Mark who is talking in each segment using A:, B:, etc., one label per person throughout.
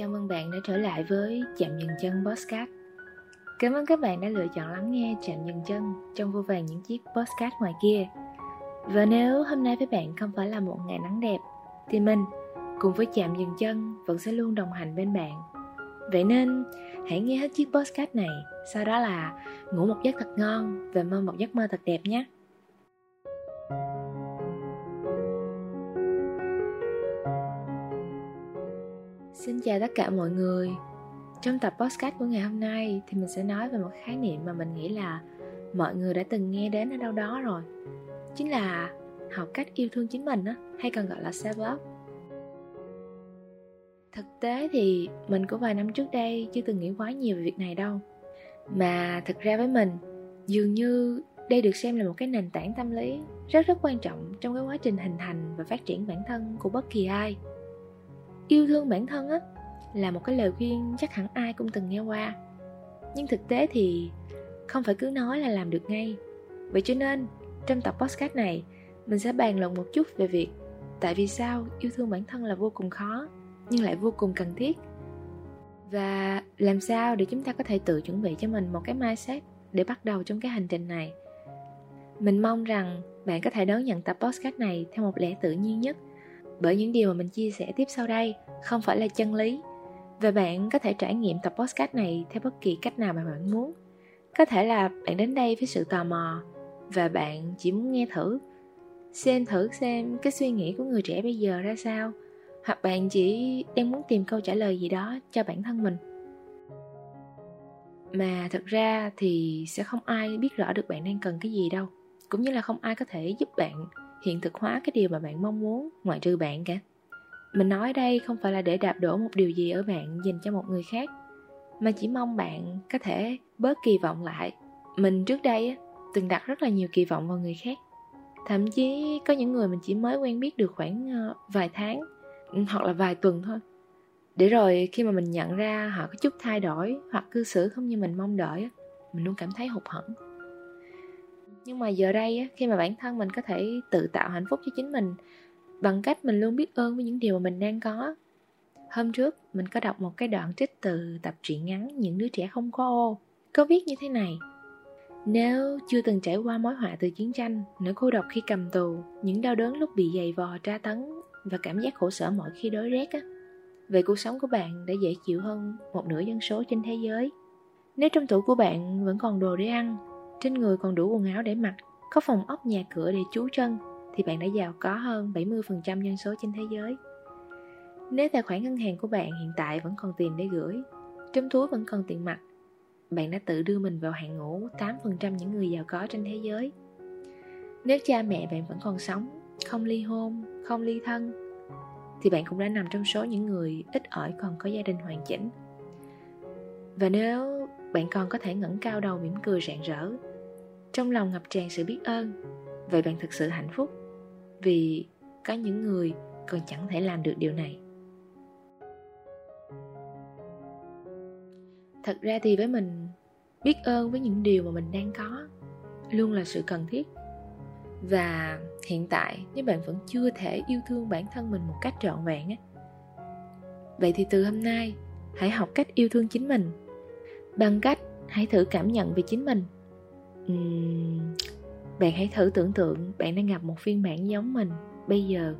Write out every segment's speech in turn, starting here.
A: Chào mừng bạn đã trở lại với Chạm Dừng Chân Postcard Cảm ơn các bạn đã lựa chọn lắng nghe Chạm Dừng Chân trong vô vàng những chiếc postcard ngoài kia. Và nếu hôm nay với bạn không phải là một ngày nắng đẹp, Thì mình cùng với Chạm Dừng Chân vẫn sẽ luôn đồng hành bên bạn. Vậy nên, hãy nghe hết chiếc postcard này, Sau đó là ngủ một giấc thật ngon và mơ một giấc mơ thật đẹp nhé. Xin chào tất cả mọi người. Trong tập podcast của ngày hôm nay thì mình sẽ nói về một khái niệm mà mình nghĩ là mọi người đã từng nghe đến ở đâu đó rồi. Chính là học cách yêu thương chính mình á, hay còn gọi là self-love Thực tế thì mình của vài năm trước đây chưa từng nghĩ quá nhiều về việc này đâu. Mà thực ra với mình, dường như đây được xem là một cái nền tảng tâm lý rất rất quan trọng trong cái quá trình hình thành và phát triển bản thân của bất kỳ ai yêu thương bản thân á, là một cái lời khuyên chắc hẳn ai cũng từng nghe qua. Nhưng thực tế thì không phải cứ nói là làm được ngay. Vậy cho nên, trong tập podcast này, mình sẽ bàn luận một chút về việc tại vì sao yêu thương bản thân là vô cùng khó, nhưng lại vô cùng cần thiết. Và làm sao để chúng ta có thể tự chuẩn bị cho mình một cái mindset để bắt đầu trong cái hành trình này? Mình mong rằng bạn có thể đón nhận tập podcast này theo một lẽ tự nhiên nhất bởi những điều mà mình chia sẻ tiếp sau đây, không phải là chân lý. Và bạn có thể trải nghiệm tập podcast này theo bất kỳ cách nào mà bạn muốn. Có thể là bạn đến đây với sự tò mò và bạn chỉ muốn nghe thử. Xem thử xem cái suy nghĩ của người trẻ bây giờ ra sao, hoặc bạn chỉ đang muốn tìm câu trả lời gì đó cho bản thân mình. Mà thật ra thì sẽ không ai biết rõ được bạn đang cần cái gì đâu, cũng như là không ai có thể giúp bạn hiện thực hóa cái điều mà bạn mong muốn, ngoại trừ bạn cả. Mình nói đây không phải là để đạp đổ một điều gì ở bạn dành cho một người khác, mà chỉ mong bạn có thể bớt kỳ vọng lại. Mình trước đây từng đặt rất là nhiều kỳ vọng vào người khác. Thậm chí có những người mình chỉ mới quen biết được khoảng ờ, vài tháng ừ, hoặc là vài tuần thôi. Để rồi khi mà mình nhận ra họ có chút thay đổi hoặc cư xử không như mình mong đợi mình luôn cảm thấy hụt hẫng nhưng mà giờ đây khi mà bản thân mình có thể tự tạo hạnh phúc cho chính mình bằng cách mình luôn biết ơn với những điều mà mình đang có. Hôm trước, mình có đọc một cái đoạn trích từ tập truyện ngắn những đứa trẻ không có ô, có viết như thế này. Nếu chưa từng trải qua mối họa từ chiến tranh, nỗi cô độc khi cầm tù, những đau đớn lúc bị giày vò tra tấn và cảm giác khổ sở mỗi khi đói rét á, về cuộc sống của bạn đã dễ chịu hơn một nửa dân số trên thế giới. Nếu trong tủ của bạn vẫn còn đồ để ăn trên người còn đủ quần áo để mặc, có phòng ốc nhà cửa để trú chân, thì bạn đã giàu có hơn 70% dân số trên thế giới. Nếu tài khoản ngân hàng của bạn hiện tại vẫn còn tiền để gửi, trong túi vẫn còn tiền mặt, bạn đã tự đưa mình vào hạng ngũ 8% những người giàu có trên thế giới. Nếu cha mẹ bạn vẫn còn sống, không ly hôn, không ly thân, thì bạn cũng đã nằm trong số những người ít ỏi còn có gia đình hoàn chỉnh. Và nếu bạn còn có thể ngẩng cao đầu mỉm cười rạng rỡ trong lòng ngập tràn sự biết ơn. Vậy bạn thực sự hạnh phúc? Vì có những người còn chẳng thể làm được điều này. Thật ra thì với mình, biết ơn với những điều mà mình đang có luôn là sự cần thiết. Và hiện tại, nếu bạn vẫn chưa thể yêu thương bản thân mình một cách trọn vẹn á, vậy thì từ hôm nay, hãy học cách yêu thương chính mình. Bằng cách hãy thử cảm nhận về chính mình uhm, bạn hãy thử tưởng tượng bạn đang gặp một phiên bản giống mình bây giờ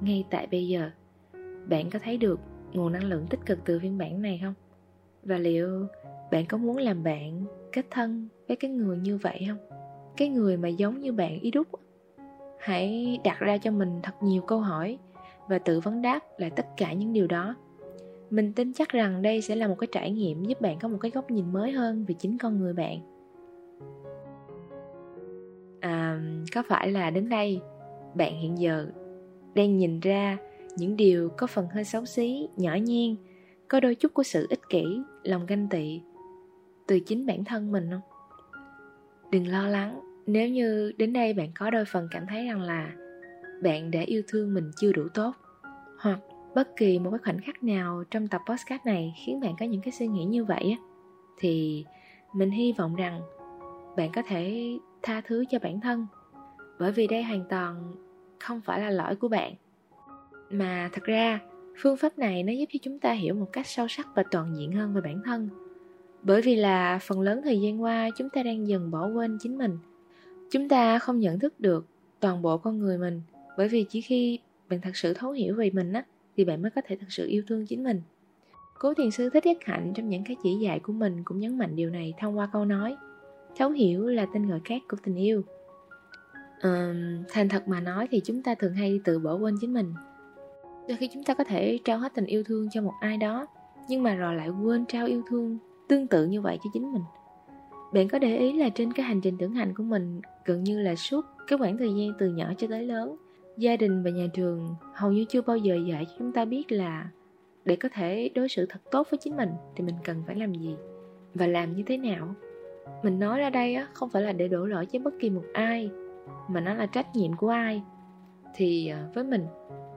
A: ngay tại bây giờ. Bạn có thấy được nguồn năng lượng tích cực từ phiên bản này không? Và liệu bạn có muốn làm bạn kết thân với cái người như vậy không? Cái người mà giống như bạn ý đúc hãy đặt ra cho mình thật nhiều câu hỏi và tự vấn đáp lại tất cả những điều đó. Mình tin chắc rằng đây sẽ là một cái trải nghiệm giúp bạn có một cái góc nhìn mới hơn về chính con người bạn. Có phải là đến đây bạn hiện giờ đang nhìn ra những điều có phần hơi xấu xí, nhỏ nhen, có đôi chút của sự ích kỷ, lòng ganh tị từ chính bản thân mình không? Đừng lo lắng, nếu như đến đây bạn có đôi phần cảm thấy rằng là bạn đã yêu thương mình chưa đủ tốt, hoặc bất kỳ một cái khoảnh khắc nào trong tập podcast này khiến bạn có những cái suy nghĩ như vậy á, thì mình hy vọng rằng bạn có thể tha thứ cho bản thân bởi vì đây hoàn toàn không phải là lỗi của bạn. Mà thật ra, phương pháp này nó giúp cho chúng ta hiểu một cách sâu sắc và toàn diện hơn về bản thân. Bởi vì là phần lớn thời gian qua, chúng ta đang dần bỏ quên chính mình. Chúng ta không nhận thức được toàn bộ con người mình, bởi vì chỉ khi bạn thật sự thấu hiểu về mình á, thì bạn mới có thể thật sự yêu thương chính mình. Cố thiền sư thích nhất hạnh trong những cái chỉ dạy của mình cũng nhấn mạnh điều này thông qua câu nói, thấu hiểu là tên gọi khác của tình yêu um, thành thật mà nói thì chúng ta thường hay tự bỏ quên chính mình. Đôi khi chúng ta có thể trao hết tình yêu thương cho một ai đó nhưng mà rồi lại quên trao yêu thương tương tự như vậy cho chính mình. Bạn có để ý là trên cái hành trình trưởng thành của mình gần như là suốt cái khoảng thời gian từ nhỏ cho tới lớn gia đình và nhà trường hầu như chưa bao giờ dạy cho chúng ta biết là để có thể đối xử thật tốt với chính mình thì mình cần phải làm gì và làm như thế nào. Mình nói ra đây á không phải là để đổ lỗi cho bất kỳ một ai mà nó là trách nhiệm của ai. Thì à, với mình,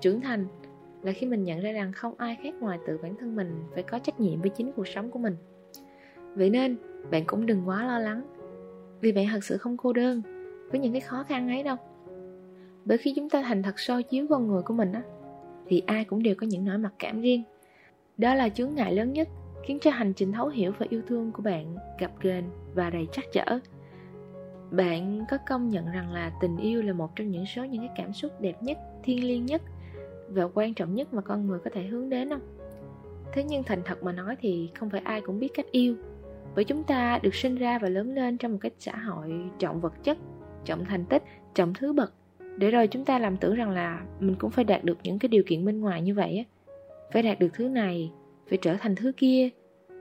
A: trưởng thành là khi mình nhận ra rằng không ai khác ngoài tự bản thân mình phải có trách nhiệm với chính cuộc sống của mình. Vậy nên, bạn cũng đừng quá lo lắng vì bạn thật sự không cô đơn với những cái khó khăn ấy đâu. Bởi khi chúng ta thành thật soi chiếu con người của mình á, thì ai cũng đều có những nỗi mặc cảm riêng. Đó là chướng ngại lớn nhất khiến cho hành trình thấu hiểu và yêu thương của bạn gặp ghềnh và đầy trắc trở bạn có công nhận rằng là tình yêu là một trong những số những cái cảm xúc đẹp nhất, thiêng liêng nhất và quan trọng nhất mà con người có thể hướng đến không? Thế nhưng thành thật mà nói thì không phải ai cũng biết cách yêu. Bởi chúng ta được sinh ra và lớn lên trong một cái xã hội trọng vật chất trọng thành tích trọng thứ bậc. Để rồi chúng ta làm tưởng rằng là mình cũng phải đạt được những cái điều kiện bên ngoài như vậy á. Phải đạt được thứ này, phải trở thành thứ kia,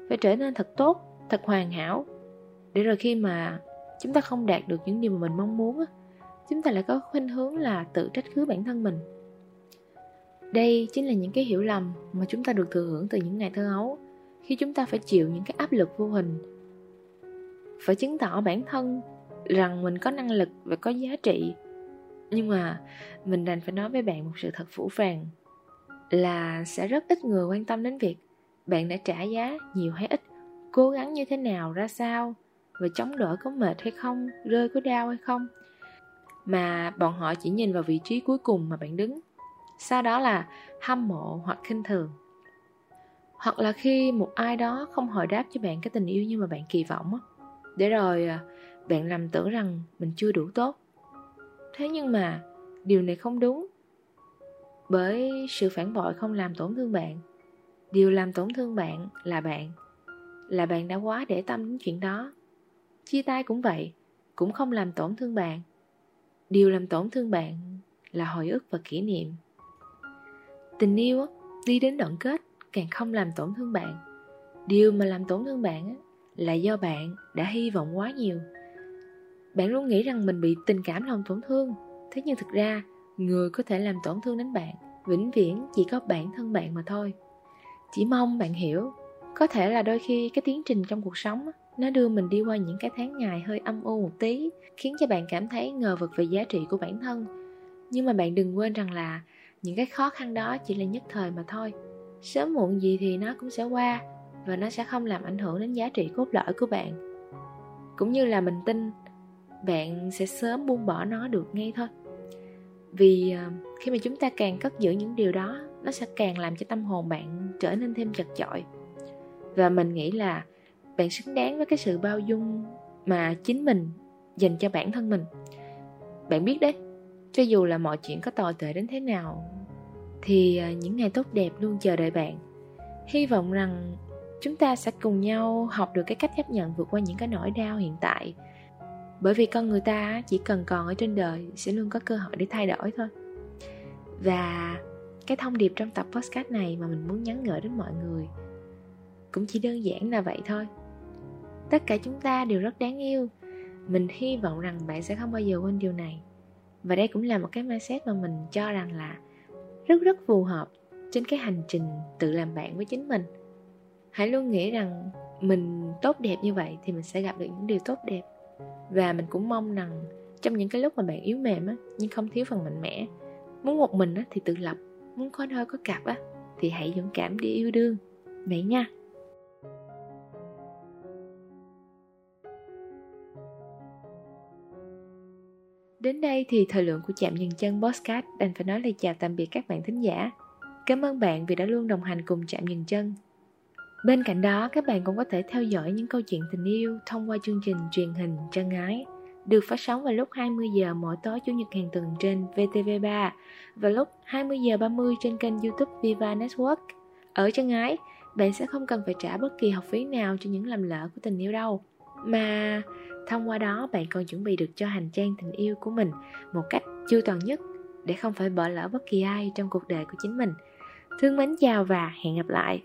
A: phải trở nên thật tốt, thật hoàn hảo. Để rồi khi mà chúng ta không đạt được những điều mà mình mong muốn chúng ta lại có khuynh hướng là tự trách cứ bản thân mình. Đây chính là những cái hiểu lầm mà chúng ta được thừa hưởng từ những ngày thơ ấu, khi chúng ta phải chịu những cái áp lực vô hình. Phải chứng tỏ bản thân rằng mình có năng lực và có giá trị. Nhưng mà mình đành phải nói với bạn một sự thật phủ phàng là sẽ rất ít người quan tâm đến việc bạn đã trả giá nhiều hay ít, cố gắng như thế nào, ra sao và chống đỡ có mệt hay không? Rơi có đau hay không? Mà bọn họ chỉ nhìn vào vị trí cuối cùng mà bạn đứng. Sau đó là hâm mộ hoặc khinh thường. Hoặc là khi một ai đó không hồi đáp cho bạn cái tình yêu như mà bạn kỳ vọng á. Để rồi à, bạn lầm tưởng rằng mình chưa đủ tốt. Thế nhưng mà điều này không đúng. Bởi sự phản bội không làm tổn thương bạn. Điều làm tổn thương bạn là bạn. Là bạn đã quá để tâm đến chuyện đó chia tay cũng vậy, cũng không làm tổn thương bạn. Điều làm tổn thương bạn là hồi ức và kỷ niệm. Tình yêu đi đến đoạn kết, càng không làm tổn thương bạn. Điều mà làm tổn thương bạn là do bạn đã hy vọng quá nhiều. Bạn luôn nghĩ rằng mình bị tình cảm làm tổn thương, thế nhưng thực ra, người có thể làm tổn thương đến bạn vĩnh viễn chỉ có bản thân bạn mà thôi. Chỉ mong bạn hiểu có thể là đôi khi cái tiến trình trong cuộc sống nó đưa mình đi qua những cái tháng ngày hơi âm u một tí, khiến cho bạn cảm thấy ngờ vực về giá trị của bản thân. Nhưng mà bạn đừng quên rằng là những cái khó khăn đó chỉ là nhất thời mà thôi. Sớm muộn gì thì nó cũng sẽ qua và nó sẽ không làm ảnh hưởng đến giá trị cốt lõi của bạn. Cũng như là mình tin bạn sẽ sớm buông bỏ nó được ngay thôi. Vì ờ, khi mà chúng ta càng cất giữ những điều đó, nó sẽ càng làm cho tâm hồn bạn trở nên thêm chật chội và mình nghĩ là bạn xứng đáng với cái sự bao dung mà chính mình dành cho bản thân mình. Bạn biết đấy, cho dù là mọi chuyện có tồi tệ đến thế nào, thì à, những ngày tốt đẹp luôn chờ đợi bạn. Hy vọng rằng chúng ta sẽ cùng nhau học được cái cách chấp nhận vượt qua những cái nỗi đau hiện tại. Bởi vì con người ta chỉ cần còn ở trên đời sẽ luôn có cơ hội để thay đổi thôi. Và cái thông điệp trong tập podcast này mà mình muốn nhắn gửi đến mọi người cũng chỉ đơn giản là vậy thôi. Tất cả chúng ta đều rất đáng yêu. Mình hy vọng rằng bạn sẽ không bao giờ quên điều này. Và đây cũng là một cái mindset mà mình cho rằng là rất rất phù hợp trên cái hành trình tự làm bạn với chính mình. Hãy luôn nghĩ rằng mình tốt đẹp như vậy thì mình sẽ gặp được những điều tốt đẹp. Và mình cũng mong rằng trong những cái lúc mà bạn yếu mềm á, nhưng không thiếu phần mạnh mẽ, muốn một mình á thì tự lập, muốn có đôi có cặp á thì hãy dũng cảm đi yêu đương. Vậy nha. Đến đây thì thời lượng của chạm dừng chân Postcard đành phải nói lời chào tạm biệt các bạn thính giả. Cảm ơn bạn vì đã luôn đồng hành cùng chạm dừng chân. Bên cạnh đó, các bạn cũng có thể theo dõi những câu chuyện tình yêu thông qua chương trình truyền hình Chân Ái, được phát sóng vào lúc 20 giờ mỗi tối chủ nhật hàng tuần trên VTV3 và lúc 20 giờ 30 trên kênh YouTube Viva Network. Ở Chân Ái, bạn sẽ không cần phải trả bất kỳ học phí nào cho những lầm lỡ của tình yêu đâu. Mà thông qua đó bạn còn chuẩn bị được cho hành trang tình yêu của mình một cách chu toàn nhất để không phải bỏ lỡ bất kỳ ai trong cuộc đời của chính mình. Thương mến, chào và hẹn gặp lại.